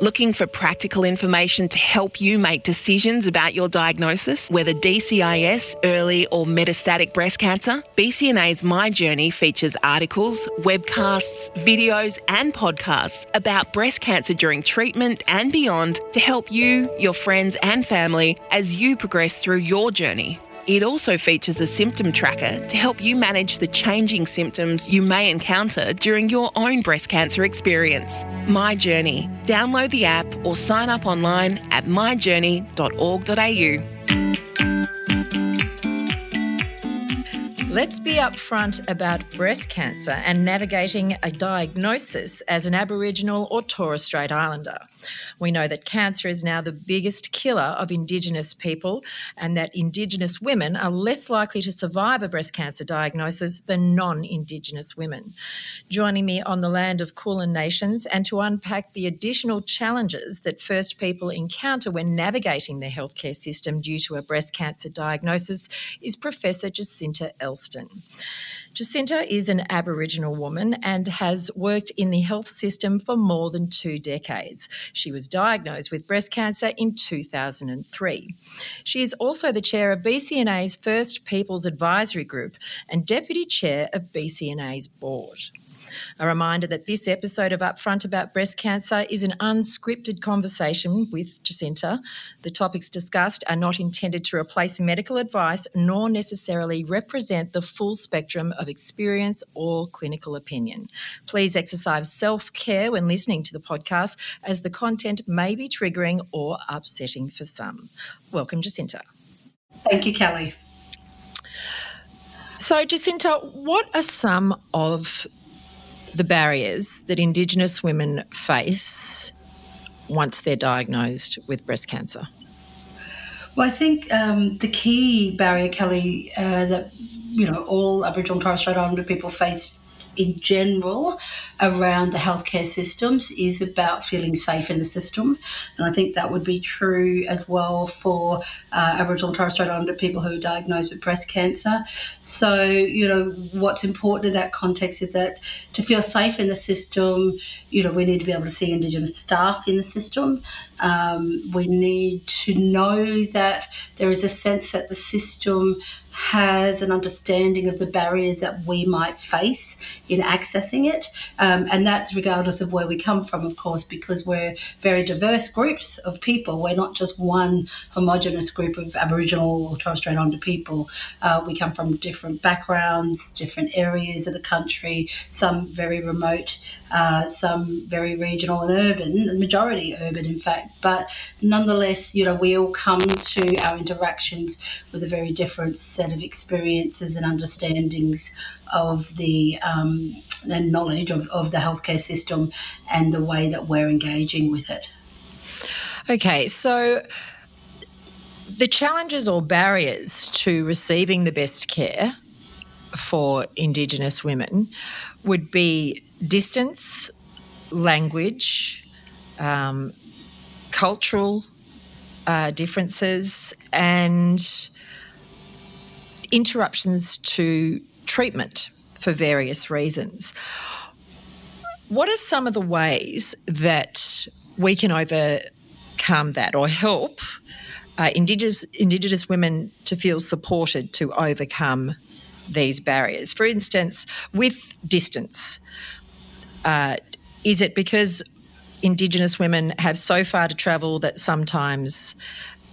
Looking for practical information to help you make decisions about your diagnosis, whether DCIS, early or metastatic breast cancer? BCNA's My Journey features articles, webcasts, videos, and podcasts about breast cancer during treatment and beyond to help you, your friends, and family as you progress through your journey. It also features a symptom tracker to help you manage the changing symptoms you may encounter during your own breast cancer experience. My Journey. Download the app or sign up online at myjourney.org.au. Let's be upfront about breast cancer and navigating a diagnosis as an Aboriginal or Torres Strait Islander. We know that cancer is now the biggest killer of Indigenous people and that Indigenous women are less likely to survive a breast cancer diagnosis than non Indigenous women. Joining me on the land of Kulin Nations and to unpack the additional challenges that First People encounter when navigating the healthcare system due to a breast cancer diagnosis is Professor Jacinta Elston. Jacinta is an Aboriginal woman and has worked in the health system for more than two decades. She was diagnosed with breast cancer in 2003. She is also the chair of BCNA's First Peoples Advisory Group and deputy chair of BCNA's board. A reminder that this episode of Upfront About Breast Cancer is an unscripted conversation with Jacinta. The topics discussed are not intended to replace medical advice nor necessarily represent the full spectrum of experience or clinical opinion. Please exercise self care when listening to the podcast, as the content may be triggering or upsetting for some. Welcome, Jacinta. Thank you, Kelly. So, Jacinta, what are some of the barriers that Indigenous women face once they're diagnosed with breast cancer? Well, I think um, the key barrier, Kelly, uh, that you know all Aboriginal and Torres Strait Islander people face in general around the healthcare systems is about feeling safe in the system. And I think that would be true as well for uh, Aboriginal and Torres Strait Islander people who are diagnosed with breast cancer. So, you know, what's important in that context is that to feel safe in the system, you know, we need to be able to see Indigenous staff in the system. Um, we need to know that there is a sense that the system has an understanding of the barriers that we might face in accessing it. Um, and that's regardless of where we come from, of course, because we're very diverse groups of people. We're not just one homogenous group of Aboriginal or Torres Strait Islander people. Uh, we come from different backgrounds, different areas of the country, some very remote, uh, some very regional and urban, the majority urban, in fact. But nonetheless, you know, we all come to our interactions with a very different set of experiences and understandings of the um, and knowledge of, of the healthcare system and the way that we're engaging with it. Okay, so the challenges or barriers to receiving the best care for Indigenous women would be distance, language, um, cultural uh, differences, and interruptions to treatment for various reasons. What are some of the ways that we can overcome that or help uh, Indigenous, Indigenous women to feel supported to overcome these barriers? For instance, with distance, uh, is it because Indigenous women have so far to travel that sometimes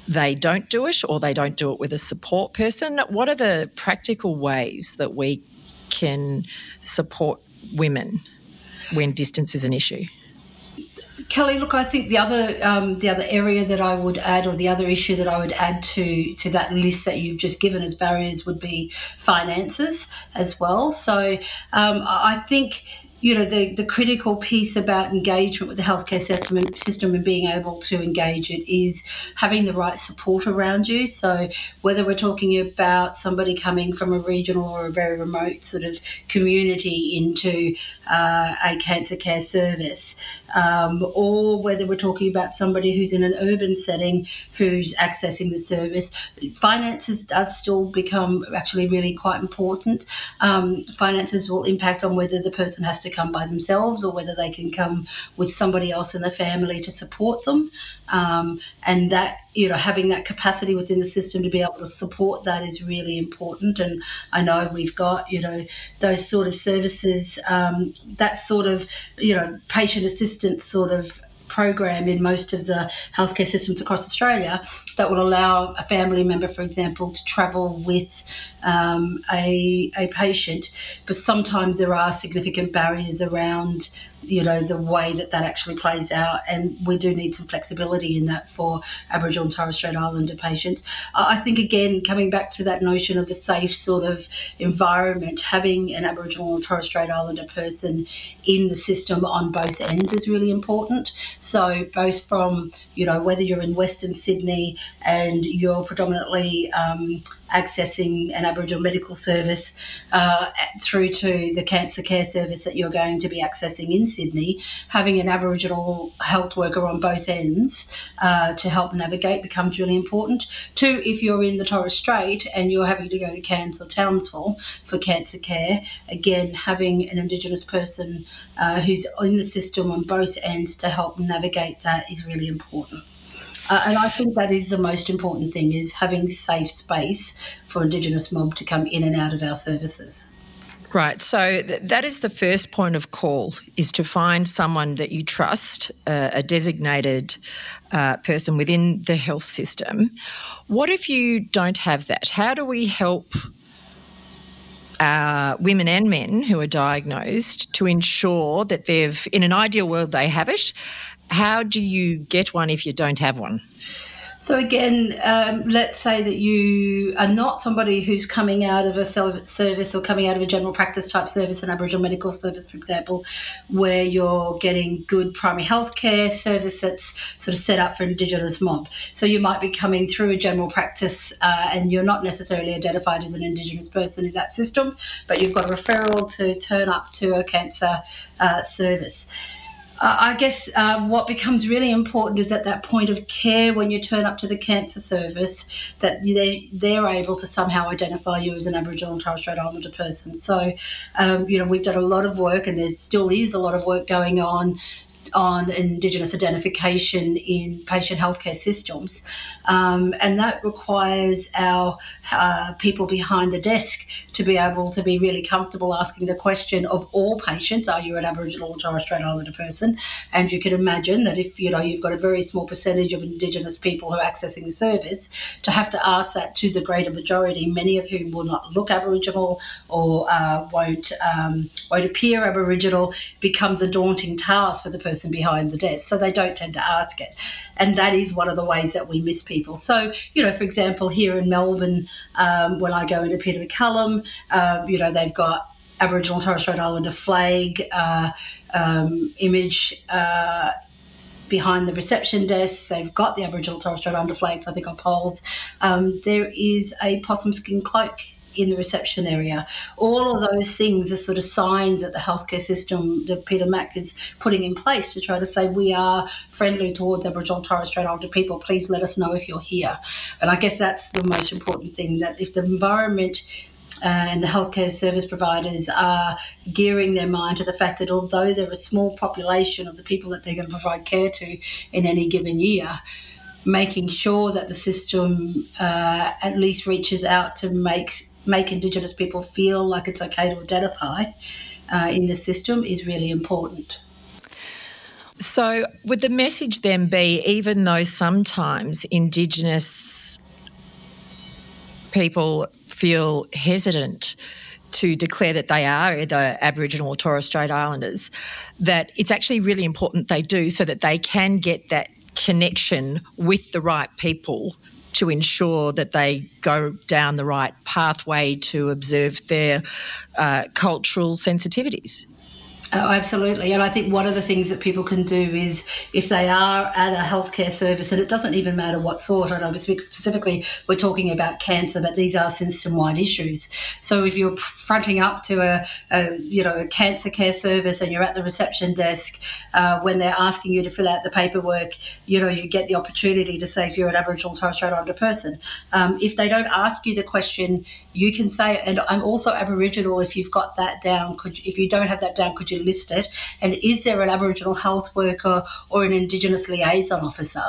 they don't do it or they don't do it with a support person? What are the practical ways that we can support women when distance is an issue? Kelly, look, I think the other um, the other area that I would add, or the other issue that I would add to to that list that you've just given as barriers, would be finances as well. So um, I think you know the, the critical piece about engagement with the healthcare system and, system and being able to engage it is having the right support around you. So whether we're talking about somebody coming from a regional or a very remote sort of community into uh, a cancer care service um, or whether we're talking about somebody who's in an urban setting who's accessing the service finances does still become actually really quite important. Um, finances will impact on whether the person has to come by themselves or whether they can come with somebody else in the family to support them. Um, and that, you know, having that capacity within the system to be able to support that is really important. And I know we've got, you know, those sort of services, um, that sort of, you know, patient assistance sort of program in most of the healthcare systems across Australia that will allow a family member, for example, to travel with um, a, a patient. But sometimes there are significant barriers around you know the way that that actually plays out and we do need some flexibility in that for aboriginal and torres strait islander patients i think again coming back to that notion of a safe sort of environment having an aboriginal or torres strait islander person in the system on both ends is really important so both from you know whether you're in western sydney and you're predominantly um, accessing an Aboriginal medical service uh, through to the cancer care service that you're going to be accessing in Sydney, having an Aboriginal health worker on both ends uh, to help navigate becomes really important. Two, if you're in the Torres Strait and you're having to go to Cairns or Townsville for cancer care, again, having an Indigenous person uh, who's in the system on both ends to help navigate that is really important. Uh, and I think that is the most important thing is having safe space for Indigenous mob to come in and out of our services. Right. So th- that is the first point of call is to find someone that you trust, uh, a designated uh, person within the health system. What if you don't have that? How do we help uh, women and men who are diagnosed to ensure that they've, in an ideal world, they have it how do you get one if you don't have one? So again, um, let's say that you are not somebody who's coming out of a service or coming out of a general practice type service, an Aboriginal medical service, for example, where you're getting good primary health care service that's sort of set up for Indigenous mob. So you might be coming through a general practice uh, and you're not necessarily identified as an Indigenous person in that system, but you've got a referral to turn up to a cancer uh, service I guess uh, what becomes really important is at that point of care when you turn up to the cancer service that they, they're able to somehow identify you as an Aboriginal and Torres Strait Islander person. So, um, you know, we've done a lot of work and there still is a lot of work going on on Indigenous identification in patient healthcare systems. Um, and that requires our uh, people behind the desk to be able to be really comfortable asking the question of all patients are you an Aboriginal or Torres Strait Islander person? And you can imagine that if you know you've got a very small percentage of Indigenous people who are accessing the service, to have to ask that to the greater majority, many of whom will not look Aboriginal or uh, won't um, won't appear Aboriginal, becomes a daunting task for the person person behind the desk, so they don't tend to ask it. And that is one of the ways that we miss people. So, you know, for example, here in Melbourne, um, when I go into Peter MacCallum, uh, you know, they've got Aboriginal Torres Strait Islander flag uh, um, image. Uh, behind the reception desk. They've got the Aboriginal Torres Strait Islander flags, I think, on poles. Um, there is a possum skin cloak in the reception area. All of those things are sort of signs that the healthcare system that Peter Mac is putting in place to try to say we are friendly towards Aboriginal and Torres Strait Islander people. Please let us know if you're here. And I guess that's the most important thing that if the environment uh, and the healthcare service providers are gearing their mind to the fact that although they're a small population of the people that they're going to provide care to in any given year, making sure that the system uh, at least reaches out to make make Indigenous people feel like it's okay to identify uh, in the system is really important. So, would the message then be even though sometimes Indigenous people feel hesitant to declare that they are either Aboriginal or Torres Strait Islanders, that it's actually really important they do so that they can get that connection with the right people to ensure that they go down the right pathway to observe their uh, cultural sensitivities. Oh, absolutely. And I think one of the things that people can do is if they are at a healthcare service, and it doesn't even matter what sort, I don't know specifically we're talking about cancer, but these are system wide issues. So if you're fronting up to a, a, you know, a cancer care service and you're at the reception desk, uh, when they're asking you to fill out the paperwork, you know, you get the opportunity to say if you're an Aboriginal or Torres Strait Islander person. Um, if they don't ask you the question, you can say, and I'm also Aboriginal if you've got that down. Could, if you don't have that down, could you listed? And is there an Aboriginal health worker or an Indigenous liaison officer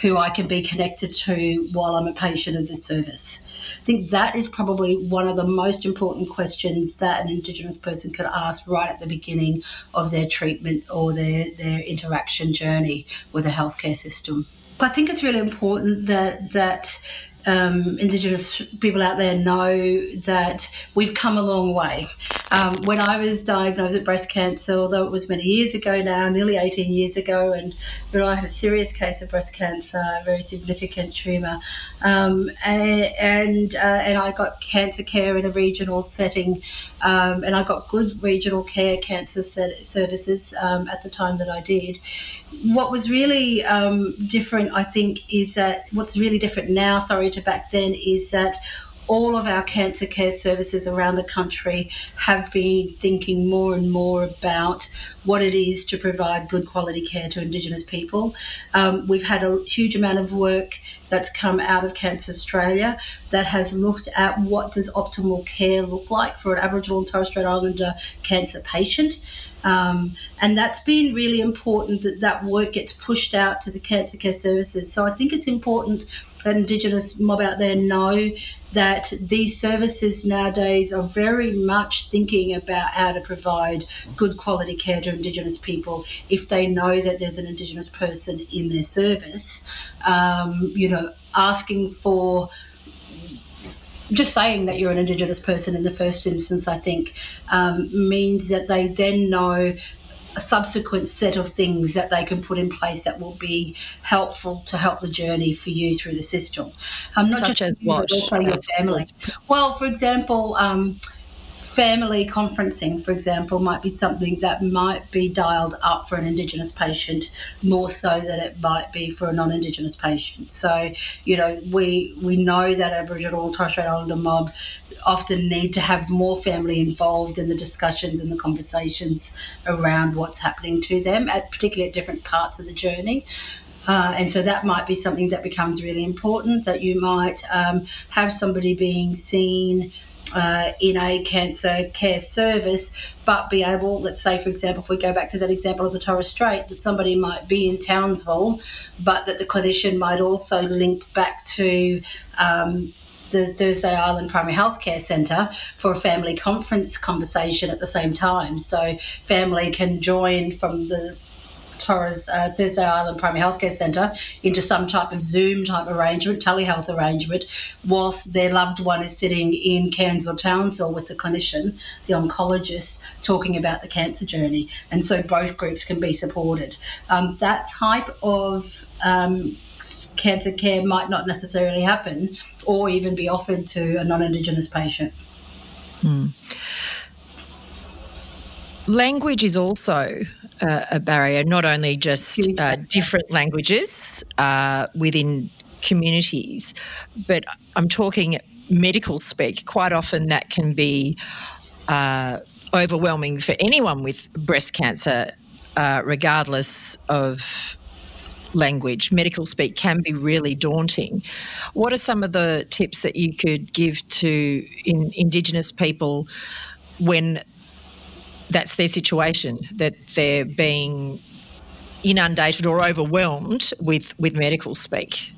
who I can be connected to while I'm a patient of this service? I think that is probably one of the most important questions that an Indigenous person could ask right at the beginning of their treatment or their, their interaction journey with a healthcare system. I think it's really important that that um, Indigenous people out there know that we've come a long way. Um, when I was diagnosed with breast cancer, although it was many years ago now, nearly 18 years ago, and when I had a serious case of breast cancer, a very significant tumour, um, and and, uh, and, I got cancer care in a regional setting, um, and I got good regional care cancer services um, at the time that I did. What was really um, different, I think, is that what's really different now, sorry, to back then, is that all of our cancer care services around the country have been thinking more and more about what it is to provide good quality care to Indigenous people. Um, we've had a huge amount of work that's come out of Cancer Australia that has looked at what does optimal care look like for an Aboriginal and Torres Strait Islander cancer patient. Um, and that's been really important that that work gets pushed out to the cancer care services. So I think it's important that Indigenous mob out there know that these services nowadays are very much thinking about how to provide good quality care to Indigenous people if they know that there's an Indigenous person in their service. Um, you know, asking for just saying that you're an Indigenous person in the first instance, I think, um, means that they then know a subsequent set of things that they can put in place that will be helpful to help the journey for you through the system. Um, not Such just as what? Also your family. Well, for example, um, family conferencing, for example, might be something that might be dialed up for an Indigenous patient more so than it might be for a non-Indigenous patient. So, you know, we we know that Aboriginal and Torres Strait Islander mob often need to have more family involved in the discussions and the conversations around what's happening to them, at particularly at different parts of the journey. Uh, and so that might be something that becomes really important that you might um, have somebody being seen uh, in a cancer care service, but be able, let's say, for example, if we go back to that example of the Torres Strait, that somebody might be in Townsville, but that the clinician might also link back to um, the Thursday Island Primary Healthcare Centre for a family conference conversation at the same time. So family can join from the Torres uh, Thursday Island Primary Healthcare Centre into some type of Zoom type arrangement, telehealth arrangement, whilst their loved one is sitting in Cairns or Townsville with the clinician, the oncologist, talking about the cancer journey. And so both groups can be supported. Um, that type of um, cancer care might not necessarily happen or even be offered to a non Indigenous patient. Hmm. Language is also uh, a barrier, not only just uh, different languages uh, within communities, but I'm talking medical speak. Quite often that can be uh, overwhelming for anyone with breast cancer, uh, regardless of language. Medical speak can be really daunting. What are some of the tips that you could give to in Indigenous people when that's their situation, that they're being inundated or overwhelmed with, with medical speak?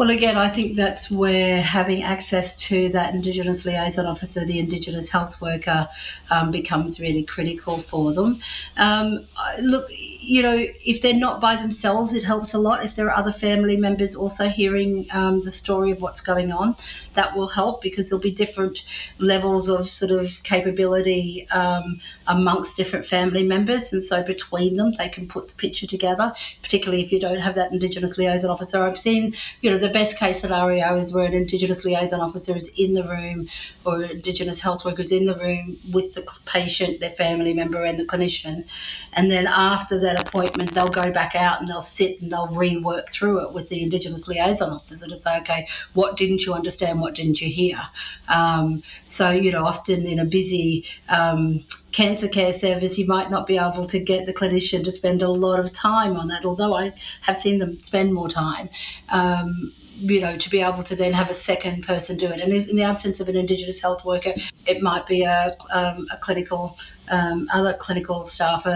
Well, again, I think that's where having access to that Indigenous liaison officer, the Indigenous health worker, um, becomes really critical for them. Um, look, you know, if they're not by themselves, it helps a lot. If there are other family members also hearing um, the story of what's going on, that will help because there'll be different levels of sort of capability um, amongst different family members. And so between them, they can put the picture together, particularly if you don't have that Indigenous liaison officer. I've seen, you know, the best case scenario is where an Indigenous liaison officer is in the room or Indigenous health worker is in the room with the patient, their family member, and the clinician. And then after that appointment, they'll go back out and they'll sit and they'll rework through it with the Indigenous liaison officer to say, okay, what didn't you understand? What didn't you hear? Um, so, you know, often in a busy um, cancer care service, you might not be able to get the clinician to spend a lot of time on that, although I have seen them spend more time. Um, you know, to be able to then have a second person do it. And in the absence of an Indigenous health worker, it might be a, um, a clinical um, other clinical staff, a,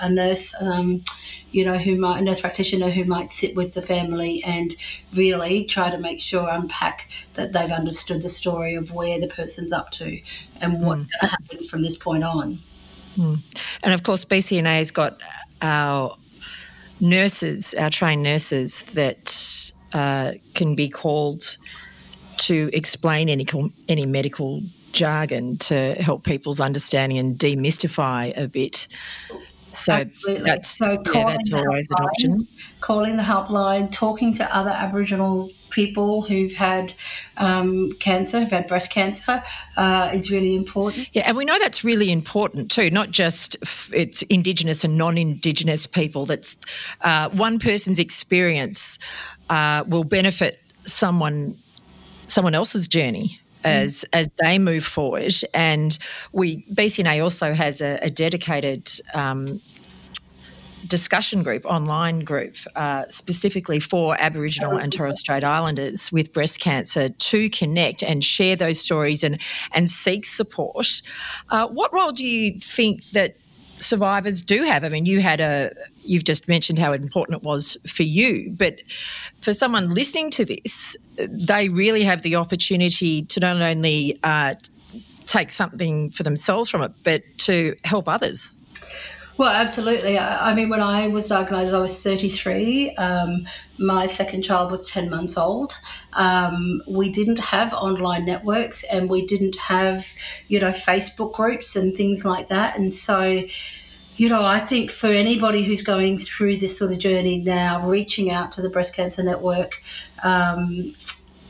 a, a nurse. Um, you know, who might, a nurse practitioner who might sit with the family and really try to make sure, unpack that they've understood the story of where the person's up to and what's mm. going to happen from this point on. Mm. And of course, BCNA has got our nurses, our trained nurses, that uh, can be called to explain any any medical jargon to help people's understanding and demystify a bit. So Absolutely. that's so yeah, that's always an option. Calling the helpline, talking to other Aboriginal people who've had um, cancer, who've had breast cancer, uh, is really important. Yeah, and we know that's really important too. Not just f- it's Indigenous and non-Indigenous people. That's uh, one person's experience uh, will benefit someone someone else's journey as mm. as they move forward. And we BCNA also has a, a dedicated um, discussion group, online group, uh, specifically for Aboriginal and Torres Strait Islanders with breast cancer to connect and share those stories and and seek support. Uh, what role do you think that survivors do have. I mean, you had a, you've just mentioned how important it was for you, but for someone listening to this, they really have the opportunity to not only uh, take something for themselves from it, but to help others. Well, absolutely. I, I mean, when I was diagnosed, I was 33. Um, my second child was 10 months old. Um, we didn't have online networks and we didn't have, you know, Facebook groups and things like that. And so, you know, I think for anybody who's going through this sort of journey now, reaching out to the Breast Cancer Network, um,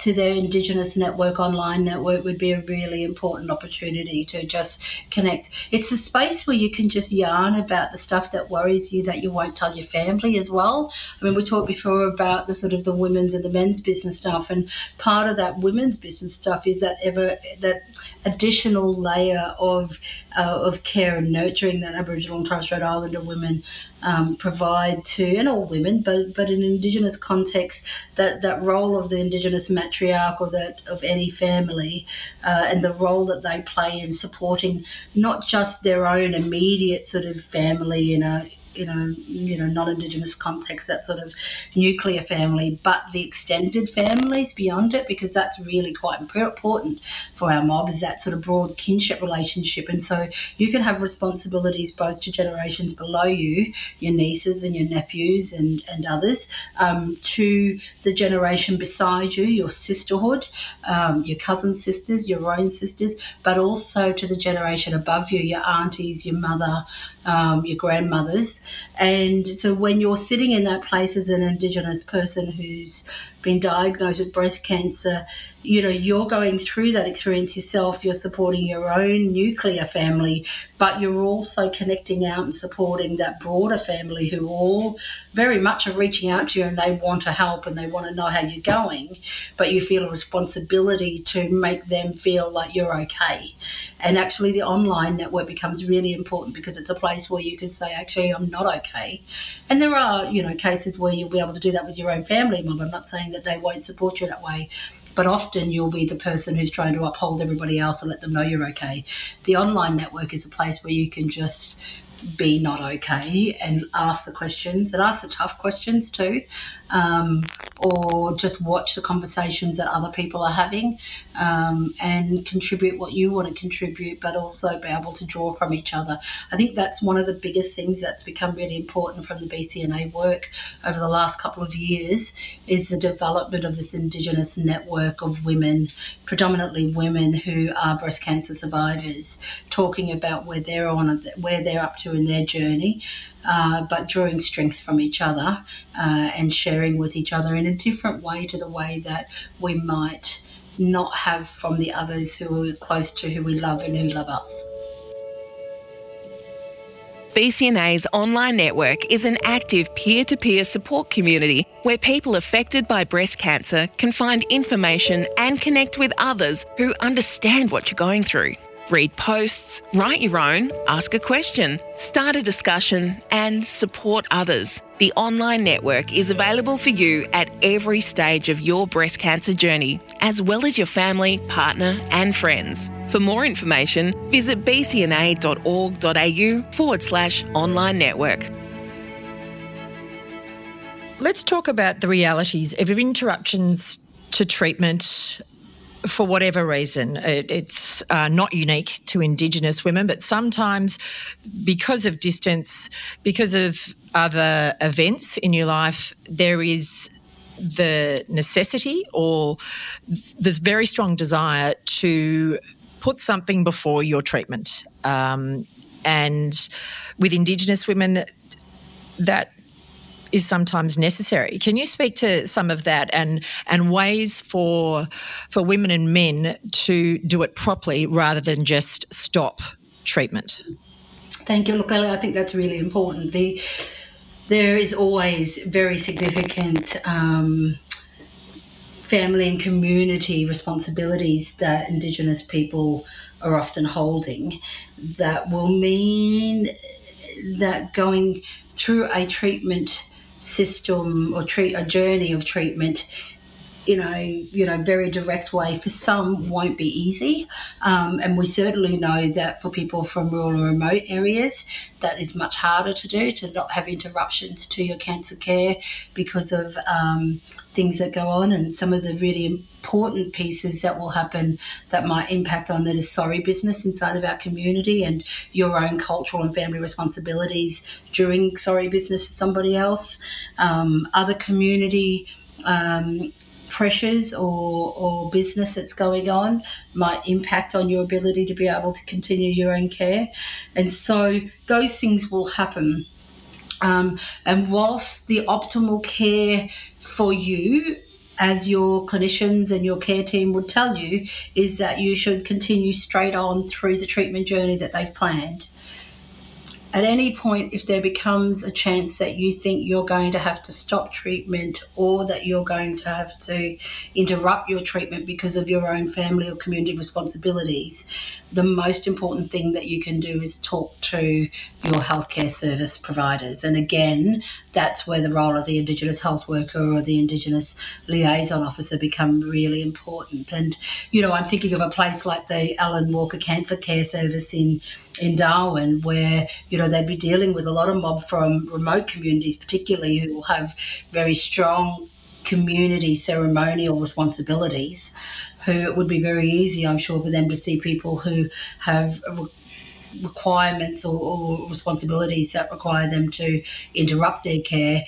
to their Indigenous network, online network, would be a really important opportunity to just connect. It's a space where you can just yarn about the stuff that worries you that you won't tell your family as well. I mean, we talked before about the sort of the women's and the men's business stuff, and part of that women's business stuff is that ever that additional layer of uh, of care and nurturing that Aboriginal and Torres Strait Islander women um, provide to, and all women, but but in Indigenous context, that that role of the Indigenous matriarch or that of any family, uh, and the role that they play in supporting not just their own immediate sort of family in a you know, you know, non-Indigenous context, that sort of nuclear family, but the extended families beyond it, because that's really quite important for our mob, is that sort of broad kinship relationship. And so you can have responsibilities both to generations below you, your nieces and your nephews and, and others, um, to the generation beside you, your sisterhood, um, your cousin sisters, your own sisters, but also to the generation above you, your aunties, your mother, um, your grandmothers. And so when you're sitting in that place as an Indigenous person who's been diagnosed with breast cancer, you know, you're going through that experience yourself. You're supporting your own nuclear family, but you're also connecting out and supporting that broader family who all very much are reaching out to you and they want to help and they want to know how you're going, but you feel a responsibility to make them feel like you're okay. And actually, the online network becomes really important because it's a place where you can say, actually, I'm not okay. And there are, you know, cases where you'll be able to do that with your own family member. I'm not saying that they won't support you that way, but often you'll be the person who's trying to uphold everybody else and let them know you're okay. The online network is a place where you can just be not okay and ask the questions and ask the tough questions too um, or just watch the conversations that other people are having um, and contribute what you want to contribute, but also be able to draw from each other. I think that's one of the biggest things that's become really important from the BCNA work over the last couple of years is the development of this Indigenous network of women, predominantly women who are breast cancer survivors, talking about where they're on, where they're up to in their journey, uh, but drawing strength from each other uh, and sharing with each other in a different way to the way that we might not have from the others who are close to who we love and who love us. BCNA's online network is an active peer to peer support community where people affected by breast cancer can find information and connect with others who understand what you're going through. Read posts, write your own, ask a question, start a discussion, and support others. The online network is available for you at every stage of your breast cancer journey, as well as your family, partner, and friends. For more information, visit bcna.org.au forward slash online network. Let's talk about the realities of interruptions to treatment for whatever reason. It, it's uh, not unique to Indigenous women, but sometimes because of distance, because of other events in your life, there is the necessity or this very strong desire to put something before your treatment. Um, and with Indigenous women, that is sometimes necessary. Can you speak to some of that and and ways for for women and men to do it properly rather than just stop treatment? Thank you. Look, I think that's really important. The there is always very significant um, family and community responsibilities that Indigenous people are often holding that will mean that going through a treatment system or treat a journey of treatment in a you know very direct way for some won't be easy um, and we certainly know that for people from rural and remote areas that is much harder to do to not have interruptions to your cancer care because of um, things that go on and some of the really important pieces that will happen that might impact on the sorry business inside of our community and your own cultural and family responsibilities during sorry business to somebody else. Um, other community um, pressures or, or business that's going on might impact on your ability to be able to continue your own care. And so those things will happen. Um, and whilst the optimal care for you as your clinicians and your care team would tell you is that you should continue straight on through the treatment journey that they've planned at any point, if there becomes a chance that you think you're going to have to stop treatment or that you're going to have to interrupt your treatment because of your own family or community responsibilities, the most important thing that you can do is talk to your healthcare service providers. And again, that's where the role of the Indigenous health worker or the Indigenous liaison officer become really important. And, you know, I'm thinking of a place like the Alan Walker Cancer Care Service in in Darwin, where you know they'd be dealing with a lot of mob from remote communities, particularly who will have very strong community ceremonial responsibilities. Who it would be very easy, I'm sure, for them to see people who have requirements or, or responsibilities that require them to interrupt their care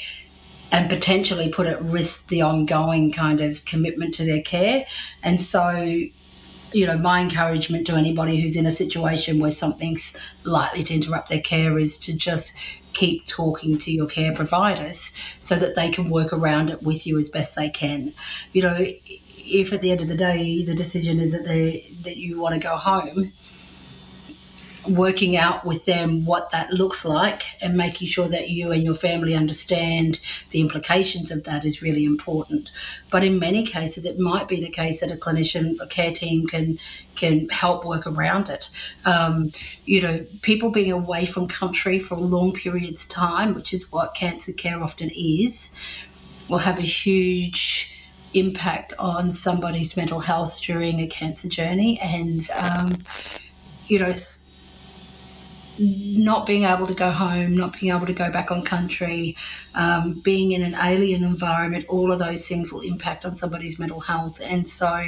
and potentially put at risk the ongoing kind of commitment to their care. And so you know, my encouragement to anybody who's in a situation where something's likely to interrupt their care is to just keep talking to your care providers so that they can work around it with you as best they can. You know, if at the end of the day the decision is that they that you want to go home, working out with them what that looks like and making sure that you and your family understand the implications of that is really important. But in many cases, it might be the case that a clinician, a care team can can help work around it. Um, you know, people being away from country for long periods of time, which is what cancer care often is, will have a huge impact on somebody's mental health during a cancer journey and um, you know not being able to go home, not being able to go back on country, um, being in an alien environment, all of those things will impact on somebody's mental health. And so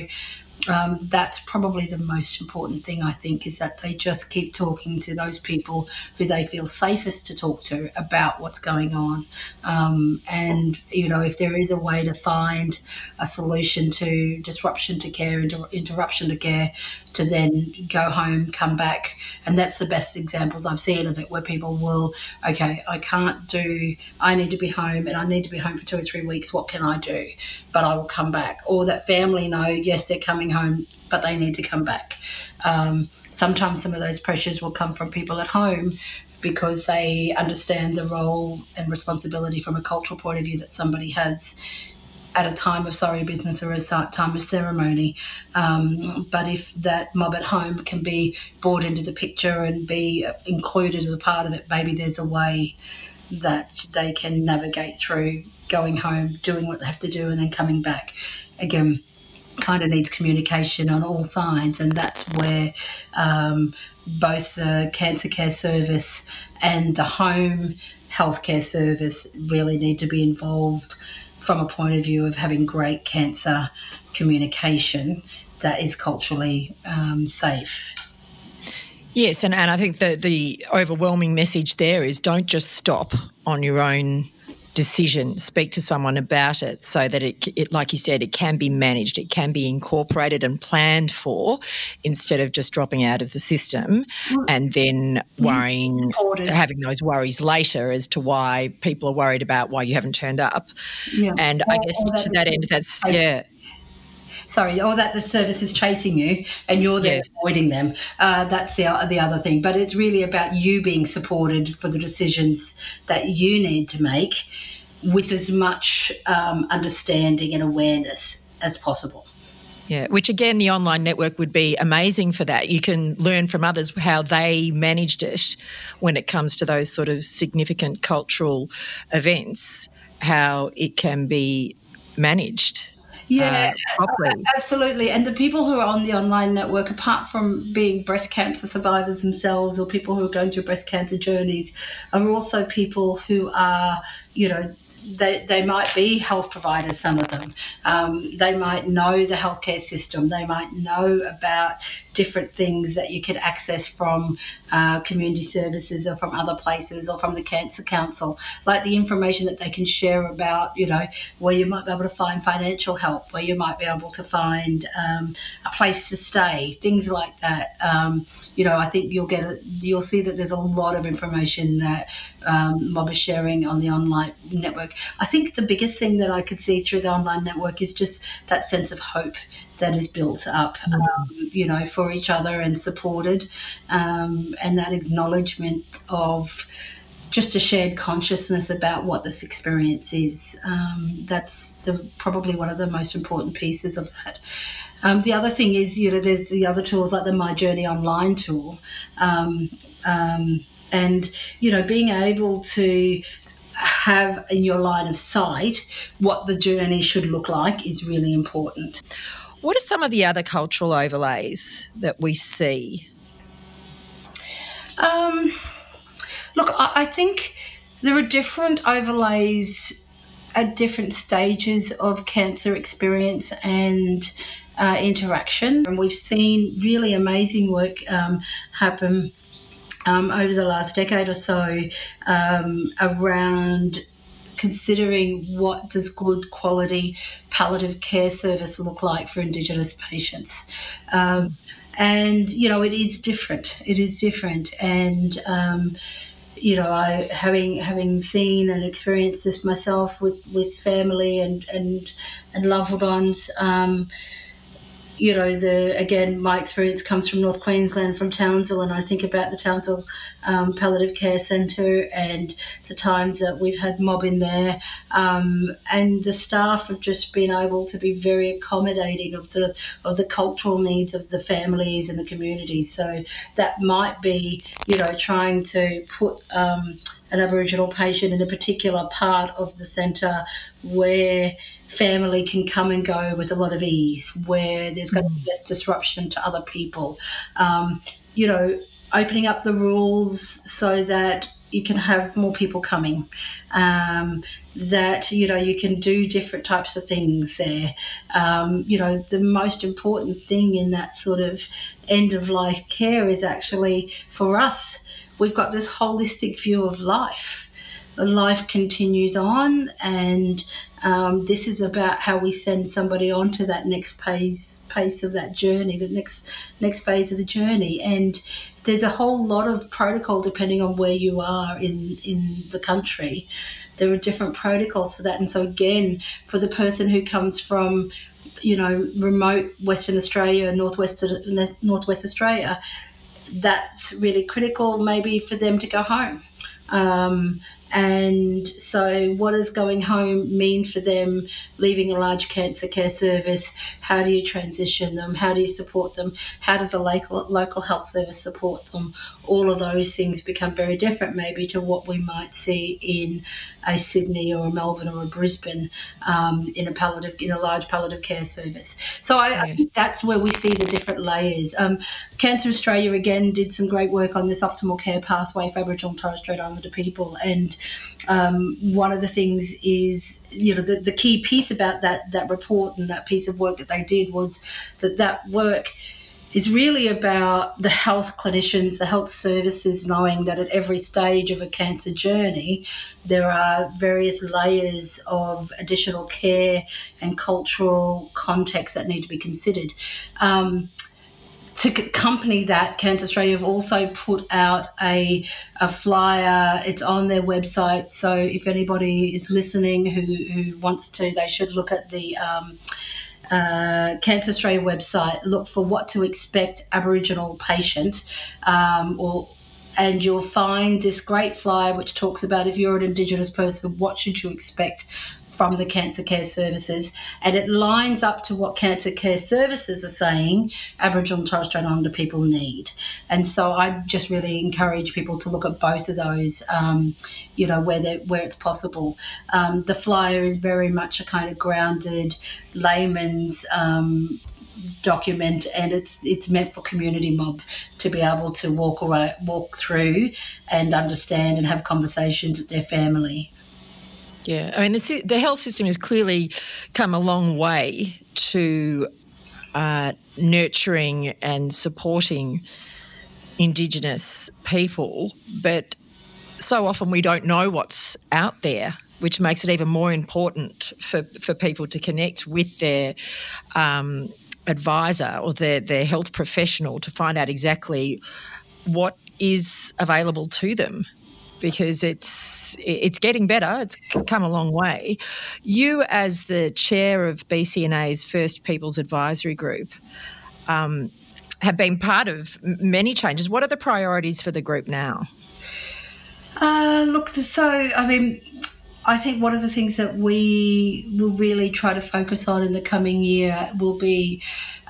um, that's probably the most important thing, I think, is that they just keep talking to those people who they feel safest to talk to about what's going on. Um, and, you know, if there is a way to find a solution to disruption to care, inter- interruption to care, to then go home, come back. And that's the best examples I've seen of it where people will, okay, I can't do, I need to be home and I need to be home for two or three weeks. What can I do? But I will come back. Or that family know, yes, they're coming home, but they need to come back. Um, sometimes some of those pressures will come from people at home because they understand the role and responsibility from a cultural point of view that somebody has at a time of sorry business or a time of ceremony. Um, but if that mob at home can be brought into the picture and be included as a part of it, maybe there's a way that they can navigate through going home, doing what they have to do, and then coming back. Again, kind of needs communication on all sides, and that's where um, both the cancer care service and the home healthcare service really need to be involved from a point of view of having great cancer communication that is culturally um, safe. Yes, and, and I think the, the overwhelming message there is don't just stop on your own decision, speak to someone about it so that it, it, like you said, it can be managed, it can be incorporated and planned for instead of just dropping out of the system and then worrying, Supported. having those worries later as to why people are worried about why you haven't turned up. Yeah. And I guess to that end, that's, yeah sorry, or that the service is chasing you and you're there yes. avoiding them. Uh, that's the, the other thing. But it's really about you being supported for the decisions that you need to make with as much um, understanding and awareness as possible. Yeah, which again, the online network would be amazing for that. You can learn from others how they managed it when it comes to those sort of significant cultural events, how it can be managed yeah, uh, absolutely. And the people who are on the online network, apart from being breast cancer survivors themselves or people who are going through breast cancer journeys, are also people who are, you know, they, they might be health providers, some of them. Um, they might know the healthcare system. They might know about different things that you can access from uh, community services or from other places or from the Cancer Council, like the information that they can share about, you know, where you might be able to find financial help, where you might be able to find um, a place to stay, things like that. Um, you know, I think you'll get a, you'll see that there's a lot of information that um, Mob is sharing on the online network. I think the biggest thing that I could see through the online network is just that sense of hope that is built up, mm. um, you know, for each other and supported, um, and that acknowledgement of just a shared consciousness about what this experience is. Um, that's the, probably one of the most important pieces of that. Um, the other thing is, you know, there's the other tools like the My Journey Online tool. Um, um, and, you know, being able to have in your line of sight what the journey should look like is really important. What are some of the other cultural overlays that we see? Um, look, I, think there are different overlays at different stages of cancer experience and uh, interaction. And we've seen really amazing work um, happen um, over the last decade or so um, around considering what does good quality palliative care service look like for Indigenous patients. Um, and you know it is different. It is different, and um, you know I having having seen and experienced this myself with with family and and and loved ones. Um, you know, the again, my experience comes from North Queensland, from Townsville, and I think about the Townsville um, Palliative Care Centre and the times that we've had mob in there, um, and the staff have just been able to be very accommodating of the of the cultural needs of the families and the communities. So that might be, you know, trying to put um, an Aboriginal patient in a particular part of the centre where family can come and go with a lot of ease, where there's going to be less disruption to other people. Um, you know, opening up the rules so that you can have more people coming. Um, that you know you can do different types of things there. Um, you know, the most important thing in that sort of end of life care is actually for us. We've got this holistic view of life. Life continues on, and um, this is about how we send somebody on to that next pace pace of that journey, the next next phase of the journey, and there's a whole lot of protocol depending on where you are in in the country. There are different protocols for that, and so again, for the person who comes from you know remote Western Australia, northwest northwest Australia, that's really critical maybe for them to go home. Um, And so, what does going home mean for them leaving a large cancer care service? How do you transition them? How do you support them? How does a local, local health service support them? All of those things become very different, maybe, to what we might see in a Sydney or a Melbourne or a Brisbane um, in a palliative in a large palliative care service. So I, yes. I think that's where we see the different layers. Um, Cancer Australia again did some great work on this optimal care pathway for Aboriginal and Torres Strait Islander people, and um, one of the things is you know the, the key piece about that that report and that piece of work that they did was that that work is really about the health clinicians, the health services knowing that at every stage of a cancer journey, there are various layers of additional care and cultural context that need to be considered. Um, to accompany that, Cancer Australia have also put out a, a flyer. It's on their website. So if anybody is listening who, who wants to, they should look at the um, uh, Cancer Australia website, look for what to expect Aboriginal patient, um, or and you'll find this great flyer which talks about if you're an Indigenous person, what should you expect from the cancer care services, and it lines up to what cancer care services are saying Aboriginal and Torres Strait Islander people need. And so I just really encourage people to look at both of those, um, you know, where where it's possible. Um, the flyer is very much a kind of grounded layman's. Um, document and it's it's meant for community mob to be able to walk around, walk through and understand and have conversations with their family yeah, I mean, the, the health system has clearly come a long way to uh, nurturing and supporting Indigenous people, but so often we don't know what's out there, which makes it even more important for, for people to connect with their um, advisor or their, their health professional to find out exactly what is available to them because it's it's getting better. It's come a long way. You, as the chair of BCNA's First Peoples Advisory Group, um, have been part of many changes. What are the priorities for the group now? Uh, look, so I mean, I think one of the things that we will really try to focus on in the coming year will be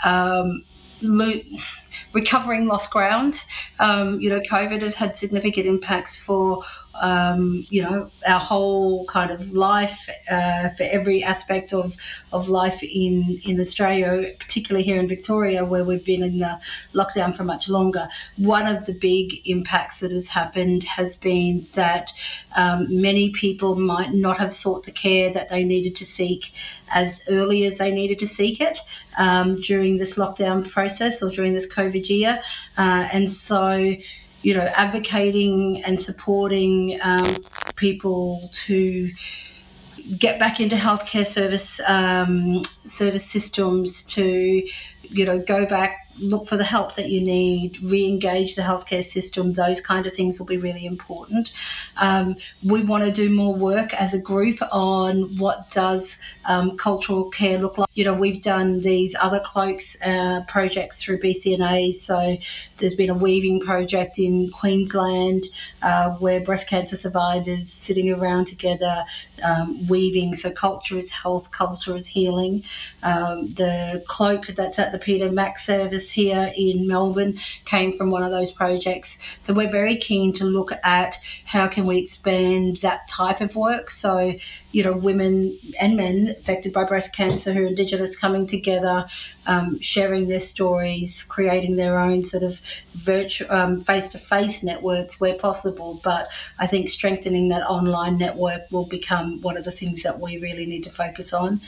um, lo- recovering lost ground. Um, you know, COVID has had significant impacts for um, you know, our whole kind of life uh, for every aspect of, of life in, in Australia, particularly here in Victoria, where we've been in the lockdown for much longer. One of the big impacts that has happened has been that um, many people might not have sought the care that they needed to seek as early as they needed to seek it um, during this lockdown process or during this COVID year. Uh, and so, you know, advocating and supporting um, people to get back into healthcare service um, service systems to you know go back look for the help that you need, re engage the healthcare system, those kind of things will be really important. Um, we want to do more work as a group on what does um, cultural care look like. You know, we've done these other cloaks uh, projects through BCNA, so there's been a weaving project in Queensland uh, where breast cancer survivors sitting around together um, weaving. So culture is health, culture is healing. Um, the cloak that's at the Peter Mac service here in Melbourne came from one of those projects. So we're very keen to look at how can we expand that type of work. So you know, women and men affected by breast cancer who are Indigenous coming together, um, sharing their stories, creating their own sort of virtual um, face-to-face networks where possible. But I think strengthening that online network will become one of the things that we really need to focus on.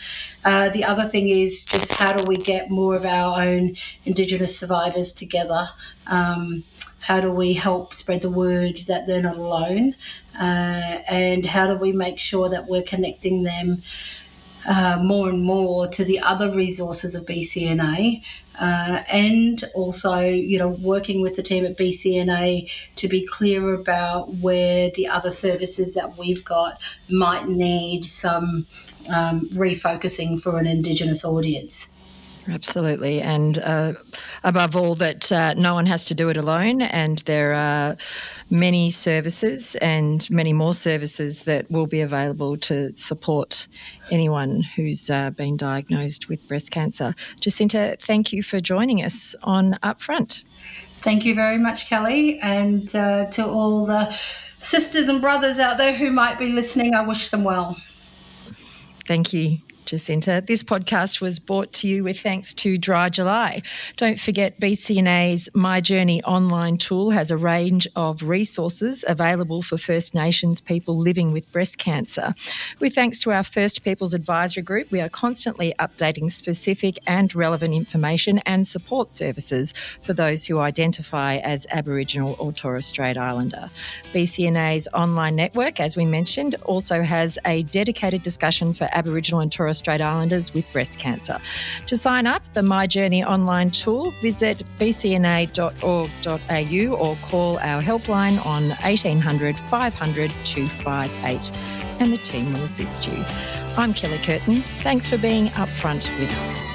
Uh, the other thing is just how do we get more of our own Indigenous survivors together? Um, how do we help spread the word that they're not alone? Uh, and how do we make sure that we're connecting them uh, more and more to the other resources of BCNA, uh, and also, you know, working with the team at BCNA to be clear about where the other services that we've got might need some um, refocusing for an Indigenous audience. Absolutely. And uh, above all, that uh, no one has to do it alone. And there are many services and many more services that will be available to support anyone who's uh, been diagnosed with breast cancer. Jacinta, thank you for joining us on Upfront. Thank you very much, Kelly. And uh, to all the sisters and brothers out there who might be listening, I wish them well. Thank you. Jacinta. This podcast was brought to you with thanks to Dry July. Don't forget BCNA's My Journey online tool has a range of resources available for First Nations people living with breast cancer. With thanks to our First Peoples Advisory Group, we are constantly updating specific and relevant information and support services for those who identify as Aboriginal or Torres Strait Islander. BCNA's online network, as we mentioned, also has a dedicated discussion for Aboriginal and Torres Strait Islanders with breast cancer. To sign up, the My Journey online tool, visit bcna.org.au or call our helpline on 1800 500 258 and the team will assist you. I'm Kelly Curtin. Thanks for being upfront with us.